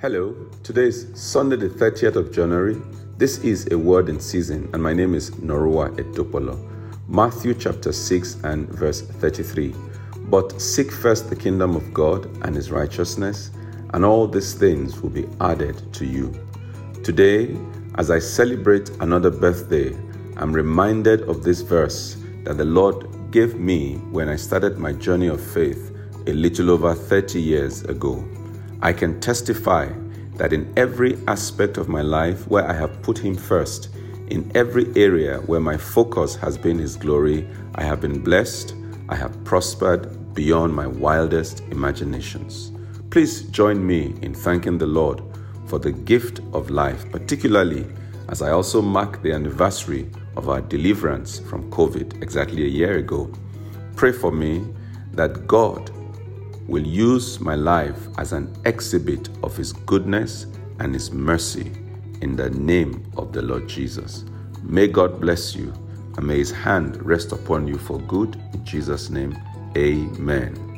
Hello, today is Sunday, the 30th of January. This is a word in season, and my name is Norua Etopolo. Matthew chapter 6 and verse 33. But seek first the kingdom of God and his righteousness, and all these things will be added to you. Today, as I celebrate another birthday, I'm reminded of this verse that the Lord gave me when I started my journey of faith a little over 30 years ago. I can testify that in every aspect of my life where I have put Him first, in every area where my focus has been His glory, I have been blessed, I have prospered beyond my wildest imaginations. Please join me in thanking the Lord for the gift of life, particularly as I also mark the anniversary of our deliverance from COVID exactly a year ago. Pray for me that God will use my life as an exhibit of His goodness and His mercy in the name of the Lord Jesus. May God bless you and may His hand rest upon you for good. In Jesus' name, amen.